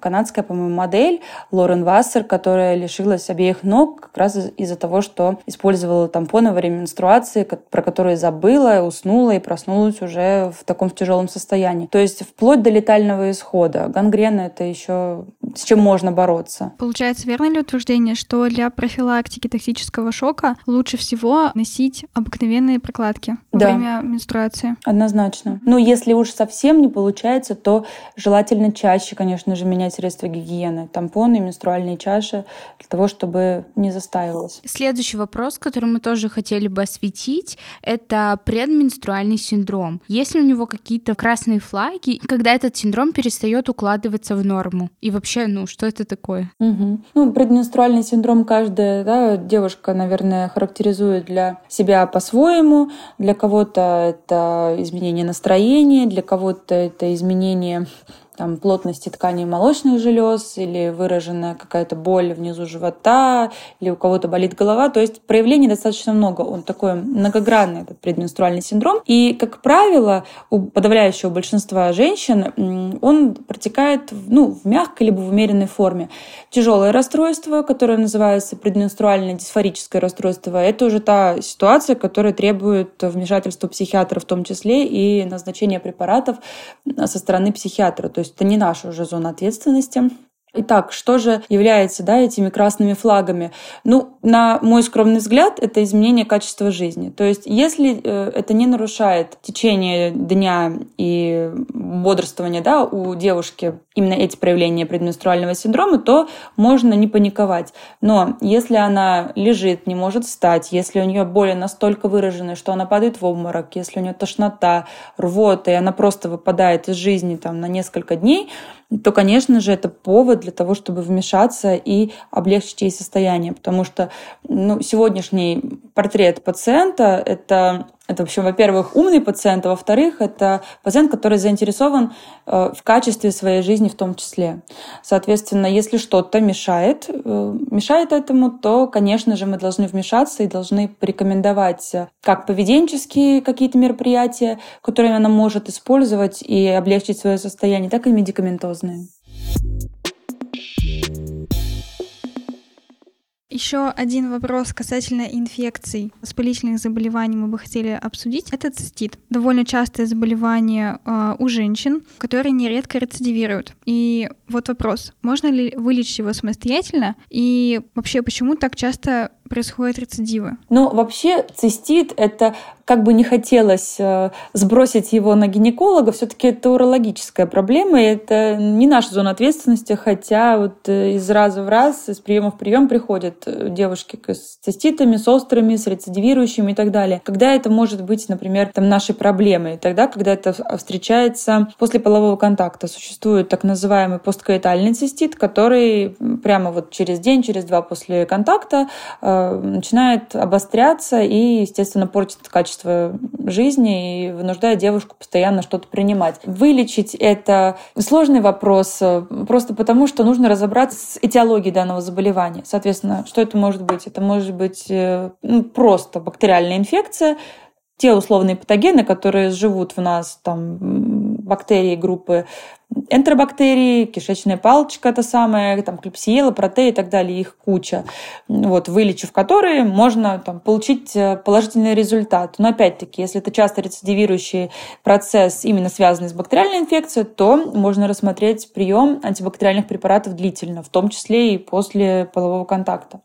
канадская, по-моему, модель Лорен Вассер, которая лишилась обеих ног как раз из-за того, что использовала тампоны во время менструации, про которые забыла, уснула и проснулась уже в таком тяжелом состоянии. То есть вплоть до летального исхода. Гангрена — это еще с чем можно бороться. Получается, верно ли утверждение, что для профилактики токсического шока лучше всего носить обыкновенные прокладки во да. время менструации? Однозначно. Ну, если уж совсем не получается, то желательно чаще, конечно же, менять средства гигиены. Тампоны, менструальные чаши, для того, чтобы не застаивалось. Следующий вопрос, который мы тоже хотели бы осветить, это предменструальный синдром. Есть ли у него какие-то красные флаги, когда этот синдром перестает укладываться в норму? И вообще, ну, что это такое? Угу. Ну, предменструальный синдром каждая да, девушка, наверное, характеризует для себя по-своему. Для кого-то это изменение настроения, для кого-то это изменение там, плотности тканей молочных желез или выраженная какая-то боль внизу живота, или у кого-то болит голова. То есть проявлений достаточно много. Он такой многогранный, этот предменструальный синдром. И, как правило, у подавляющего большинства женщин он протекает ну, в мягкой либо в умеренной форме. Тяжелое расстройство, которое называется предменструальное дисфорическое расстройство, это уже та ситуация, которая требует вмешательства психиатра в том числе и назначения препаратов со стороны психиатра. То есть это не наша уже зона ответственности. Итак, что же является да, этими красными флагами? Ну, на мой скромный взгляд, это изменение качества жизни. То есть, если э, это не нарушает течение дня и бодрствования да, у девушки именно эти проявления предменструального синдрома, то можно не паниковать. Но если она лежит, не может встать, если у нее боли настолько выражены, что она падает в обморок, если у нее тошнота, рвота, и она просто выпадает из жизни там, на несколько дней, то, конечно же, это повод для того, чтобы вмешаться и облегчить ей состояние. Потому что ну, сегодняшний портрет пациента — это это, в общем, во-первых, умный пациент, а во-вторых, это пациент, который заинтересован э, в качестве своей жизни в том числе. Соответственно, если что-то мешает, э, мешает этому, то, конечно же, мы должны вмешаться и должны порекомендовать как поведенческие какие-то мероприятия, которые она может использовать и облегчить свое состояние, так и медикаментозные. Еще один вопрос касательно инфекций, воспалительных заболеваний мы бы хотели обсудить. Это цистит. Довольно частое заболевание э, у женщин, которые нередко рецидивируют. И вот вопрос, можно ли вылечить его самостоятельно? И вообще, почему так часто происходят рецидивы? Ну, вообще цистит — это как бы не хотелось э, сбросить его на гинеколога, все-таки это урологическая проблема, и это не наша зона ответственности, хотя вот э, из раза в раз, из приема в прием приходят э, девушки с циститами, с острыми, с рецидивирующими и так далее. Когда это может быть, например, там нашей проблемой? Тогда, когда это встречается после полового контакта. Существует так называемый посткоитальный цистит, который прямо вот через день, через два после контакта начинает обостряться и, естественно, портит качество жизни и вынуждает девушку постоянно что-то принимать. Вылечить это сложный вопрос, просто потому что нужно разобраться с этиологией данного заболевания. Соответственно, что это может быть? Это может быть э, ну, просто бактериальная инфекция, те условные патогены, которые живут в нас, там, бактерии группы энтеробактерии, кишечная палочка это самое, там, клепсиела, протеи и так далее, их куча. Вот, вылечив которые, можно там, получить э, положительный результат. Но опять-таки, если это часто рецидивирующий процесс, именно связанный с бактериальной инфекцией, то можно рассмотреть прием антибактериальных препаратов длительно, в том числе и после полового контакта.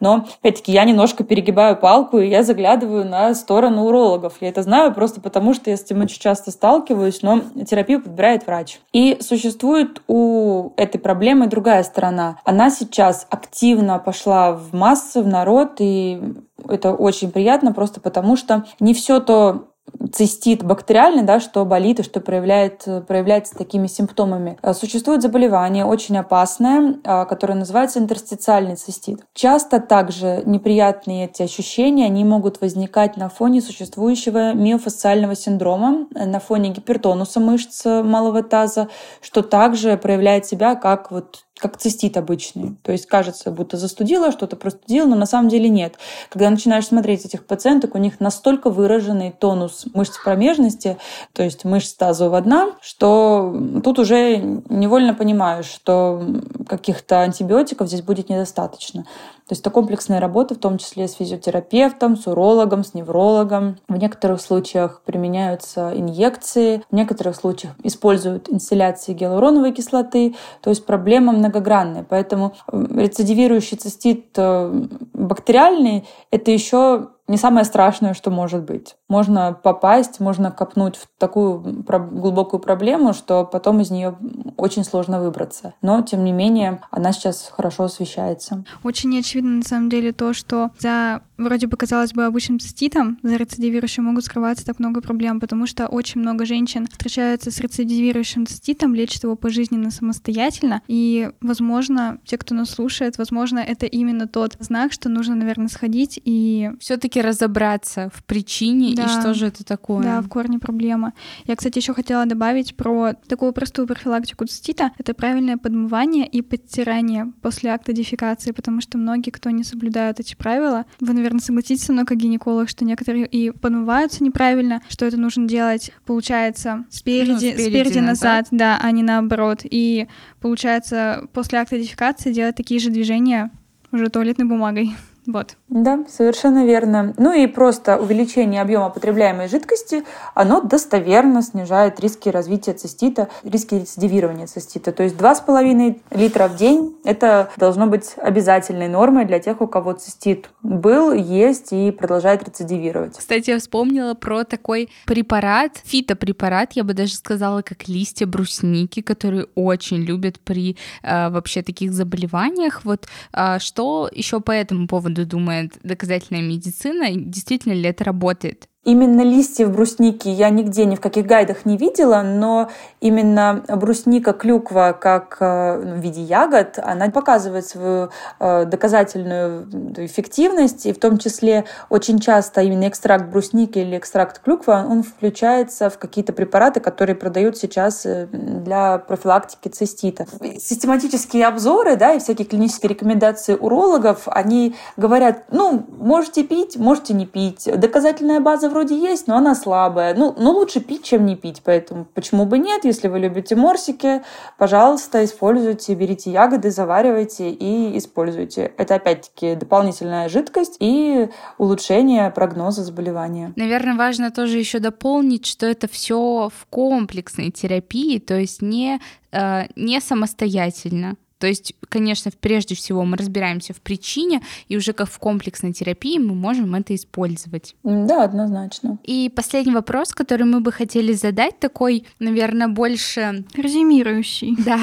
Но, опять-таки, я немножко перегибаю палку, и я заглядываю на сторону урологов. Я это знаю просто потому, что я с этим очень часто сталкиваюсь, но терапию подбирает врач. И существует у этой проблемы другая сторона. Она сейчас активно пошла в массы, в народ, и это очень приятно просто потому, что не все то цистит бактериальный, да, что болит и что проявляет, проявляется такими симптомами. А, существует заболевание очень опасное, а, которое называется интерстициальный цистит. Часто также неприятные эти ощущения, они могут возникать на фоне существующего миофасциального синдрома, на фоне гипертонуса мышц малого таза, что также проявляет себя как вот как цистит обычный. То есть кажется, будто застудила, что-то простудила, но на самом деле нет. Когда начинаешь смотреть этих пациенток, у них настолько выраженный тонус мышц промежности, то есть мышц тазового дна, что тут уже невольно понимаешь, что каких-то антибиотиков здесь будет недостаточно. То есть это комплексная работа, в том числе с физиотерапевтом, с урологом, с неврологом. В некоторых случаях применяются инъекции, в некоторых случаях используют инстилляции гиалуроновой кислоты. То есть проблема многогранная. Поэтому рецидивирующий цистит э, бактериальный — это еще не самое страшное, что может быть. Можно попасть, можно копнуть в такую глубокую проблему, что потом из нее очень сложно выбраться. Но, тем не менее, она сейчас хорошо освещается. Очень очевидно, на самом деле, то, что за вроде бы, казалось бы, обычным циститом, за рецидивирующим могут скрываться так много проблем, потому что очень много женщин встречаются с рецидивирующим циститом, лечат его пожизненно самостоятельно, и, возможно, те, кто нас слушает, возможно, это именно тот знак, что нужно, наверное, сходить и все таки разобраться в причине да. и что же это такое. Да, в корне проблема. Я, кстати, еще хотела добавить про такую простую профилактику цистита. Это правильное подмывание и подтирание после акта дефекации, потому что многие, кто не соблюдают эти правила, вы, наверное, согласитесь со мной как гинеколог, что некоторые и подмываются неправильно, что это нужно делать, получается, спереди, ну, спереди, спереди назад, да, а не наоборот. И получается, после акта дефекации делать такие же движения уже туалетной бумагой. Вот. Да, совершенно верно. Ну и просто увеличение объема потребляемой жидкости, оно достоверно снижает риски развития цистита, риски рецидивирования цистита. То есть 2,5 литра в день – это должно быть обязательной нормой для тех, у кого цистит был, есть и продолжает рецидивировать. Кстати, я вспомнила про такой препарат, фитопрепарат, я бы даже сказала, как листья брусники, которые очень любят при э, вообще таких заболеваниях. Вот э, что еще по этому поводу думает доказательная медицина, действительно ли это работает? Именно листьев брусники я нигде ни в каких гайдах не видела, но именно брусника, клюква как э, в виде ягод, она показывает свою э, доказательную эффективность, и в том числе очень часто именно экстракт брусники или экстракт клюквы, он включается в какие-то препараты, которые продают сейчас э, для профилактики цистита. Систематические обзоры да, и всякие клинические рекомендации урологов, они говорят, ну, можете пить, можете не пить. Доказательная база вроде есть, но она слабая. Ну, но лучше пить, чем не пить. Поэтому почему бы нет? Если вы любите морсики, пожалуйста, используйте, берите ягоды, заваривайте и используйте. Это опять-таки дополнительная жидкость и улучшение прогноза заболевания. Наверное, важно тоже еще дополнить, что это все в комплексной терапии, то есть не, э, не самостоятельно. То есть, конечно, прежде всего мы разбираемся в причине, и уже как в комплексной терапии мы можем это использовать. Да, однозначно. И последний вопрос, который мы бы хотели задать, такой, наверное, больше... Резюмирующий. Да.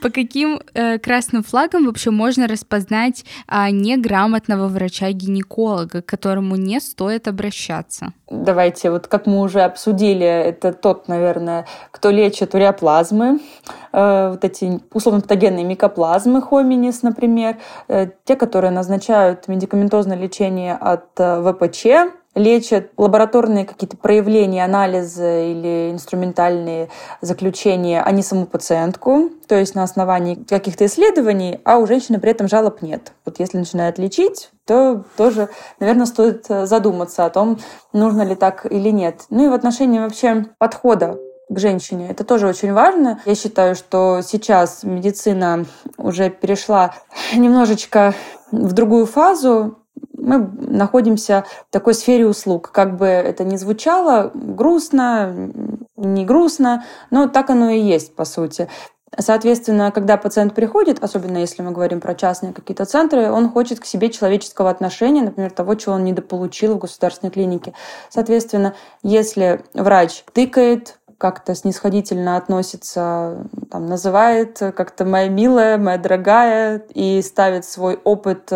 По каким э, красным флагам вообще можно распознать э, неграмотного врача-гинеколога, к которому не стоит обращаться? Давайте, вот как мы уже обсудили, это тот, наверное, кто лечит уреоплазмы, вот эти условно-патогенные микоплазмы хоминис, например, э, те, которые назначают медикаментозное лечение от э, ВПЧ, лечат лабораторные какие-то проявления, анализы или инструментальные заключения, а не саму пациентку, то есть на основании каких-то исследований, а у женщины при этом жалоб нет. Вот если начинает лечить, то тоже, наверное, стоит задуматься о том, нужно ли так или нет. Ну и в отношении вообще подхода к женщине. Это тоже очень важно. Я считаю, что сейчас медицина уже перешла немножечко в другую фазу. Мы находимся в такой сфере услуг. Как бы это ни звучало, грустно, не грустно, но так оно и есть, по сути. Соответственно, когда пациент приходит, особенно если мы говорим про частные какие-то центры, он хочет к себе человеческого отношения, например, того, чего он недополучил в государственной клинике. Соответственно, если врач тыкает, как-то снисходительно относится, там, называет как-то «моя милая», «моя дорогая» и ставит свой опыт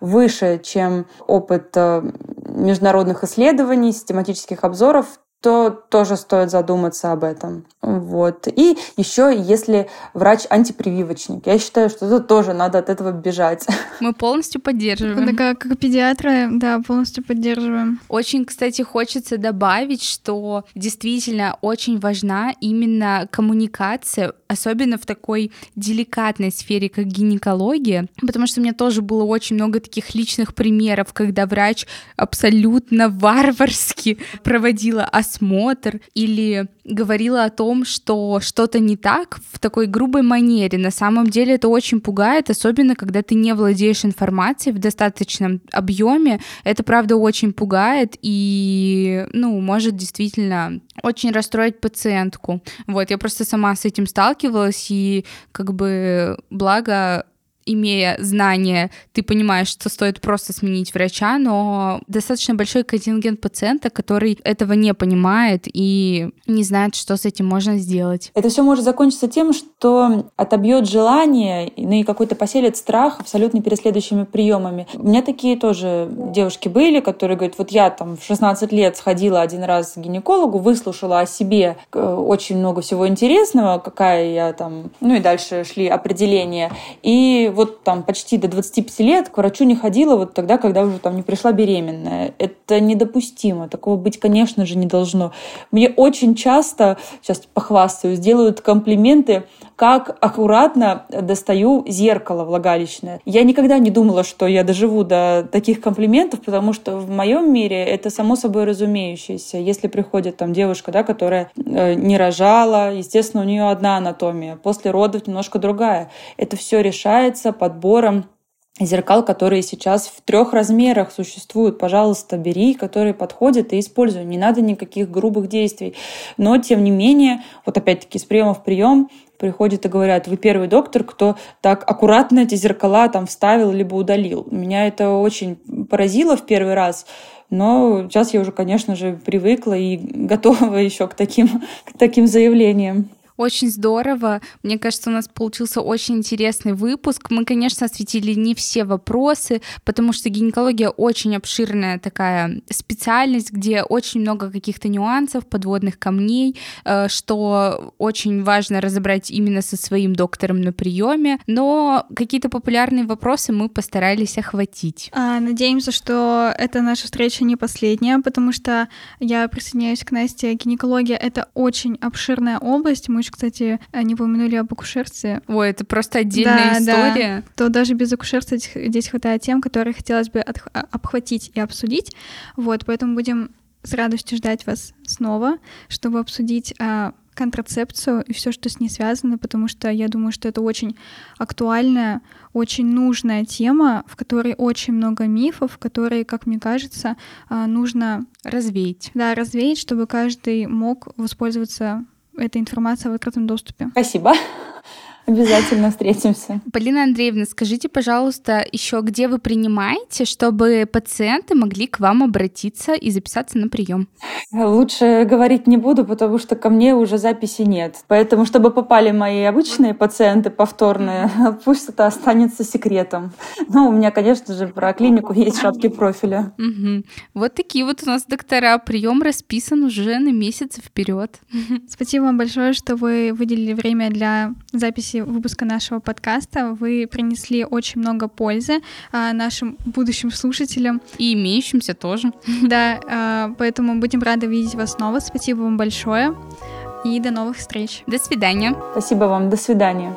выше, чем опыт э, международных исследований, систематических обзоров, то тоже стоит задуматься об этом. Вот. И еще, если врач антипрививочник, я считаю, что это тоже надо от этого бежать. Мы полностью поддерживаем. Это как, как педиатры, да, полностью поддерживаем. Очень, кстати, хочется добавить, что действительно очень важна именно коммуникация, особенно в такой деликатной сфере, как гинекология, потому что у меня тоже было очень много таких личных примеров, когда врач абсолютно варварски проводила осмотр или говорила о том, что что-то не так в такой грубой манере. На самом деле это очень пугает, особенно когда ты не владеешь информацией в достаточном объеме. Это правда очень пугает и, ну, может действительно очень расстроить пациентку. Вот, я просто сама с этим сталкивалась, и как бы благо имея знания, ты понимаешь, что стоит просто сменить врача, но достаточно большой контингент пациента, который этого не понимает и не знает, что с этим можно сделать. Это все может закончиться тем, что отобьет желание, ну и какой-то поселит страх абсолютно перед следующими приемами. У меня такие тоже девушки были, которые говорят, вот я там в 16 лет сходила один раз к гинекологу, выслушала о себе э, очень много всего интересного, какая я там, ну и дальше шли определения. И вот там почти до 25 лет к врачу не ходила вот тогда, когда уже там не пришла беременная. Это недопустимо. Такого быть, конечно же, не должно. Мне очень часто, сейчас похвастаюсь, делают комплименты, как аккуратно достаю зеркало влагалищное. Я никогда не думала, что я доживу до таких комплиментов, потому что в моем мире это само собой разумеющееся. Если приходит там девушка, да, которая э, не рожала, естественно, у нее одна анатомия, после родов немножко другая. Это все решается заниматься подбором зеркал, которые сейчас в трех размерах существуют. Пожалуйста, бери, которые подходят и используй. Не надо никаких грубых действий. Но, тем не менее, вот опять-таки с приема в прием приходят и говорят, вы первый доктор, кто так аккуратно эти зеркала там вставил либо удалил. Меня это очень поразило в первый раз, но сейчас я уже, конечно же, привыкла и готова еще к таким, к таким заявлениям. Очень здорово. Мне кажется, у нас получился очень интересный выпуск. Мы, конечно, осветили не все вопросы, потому что гинекология очень обширная такая специальность, где очень много каких-то нюансов, подводных камней, э, что очень важно разобрать именно со своим доктором на приеме. Но какие-то популярные вопросы мы постарались охватить. А, надеемся, что эта наша встреча не последняя, потому что я присоединяюсь к Насте. Гинекология — это очень обширная область. Мы еще, кстати, не упомянули об акушерстве. Ой, это просто отдельная да, история. Да. То даже без акушерства здесь хватает тем, которые хотелось бы а, обхватить и обсудить. Вот, поэтому будем с радостью ждать вас снова, чтобы обсудить а, контрацепцию и все, что с ней связано, потому что я думаю, что это очень актуальная, очень нужная тема, в которой очень много мифов, которые, как мне кажется, а, нужно развеять. Да, развеять, чтобы каждый мог воспользоваться этой информацией в открытом доступе. Спасибо. Обязательно встретимся. Полина Андреевна, скажите, пожалуйста, еще где вы принимаете, чтобы пациенты могли к вам обратиться и записаться на прием? Лучше говорить не буду, потому что ко мне уже записи нет. Поэтому, чтобы попали мои обычные пациенты повторные, пусть это останется секретом. Но у меня, конечно же, про клинику есть шапки профиля. Угу. Вот такие вот у нас доктора. Прием расписан уже на месяц вперед. Спасибо вам большое, что вы выделили время для записи выпуска нашего подкаста. Вы принесли очень много пользы а, нашим будущим слушателям. И имеющимся тоже. Да, а, поэтому будем рады видеть вас снова. Спасибо вам большое. И до новых встреч. До свидания. Спасибо вам. До свидания.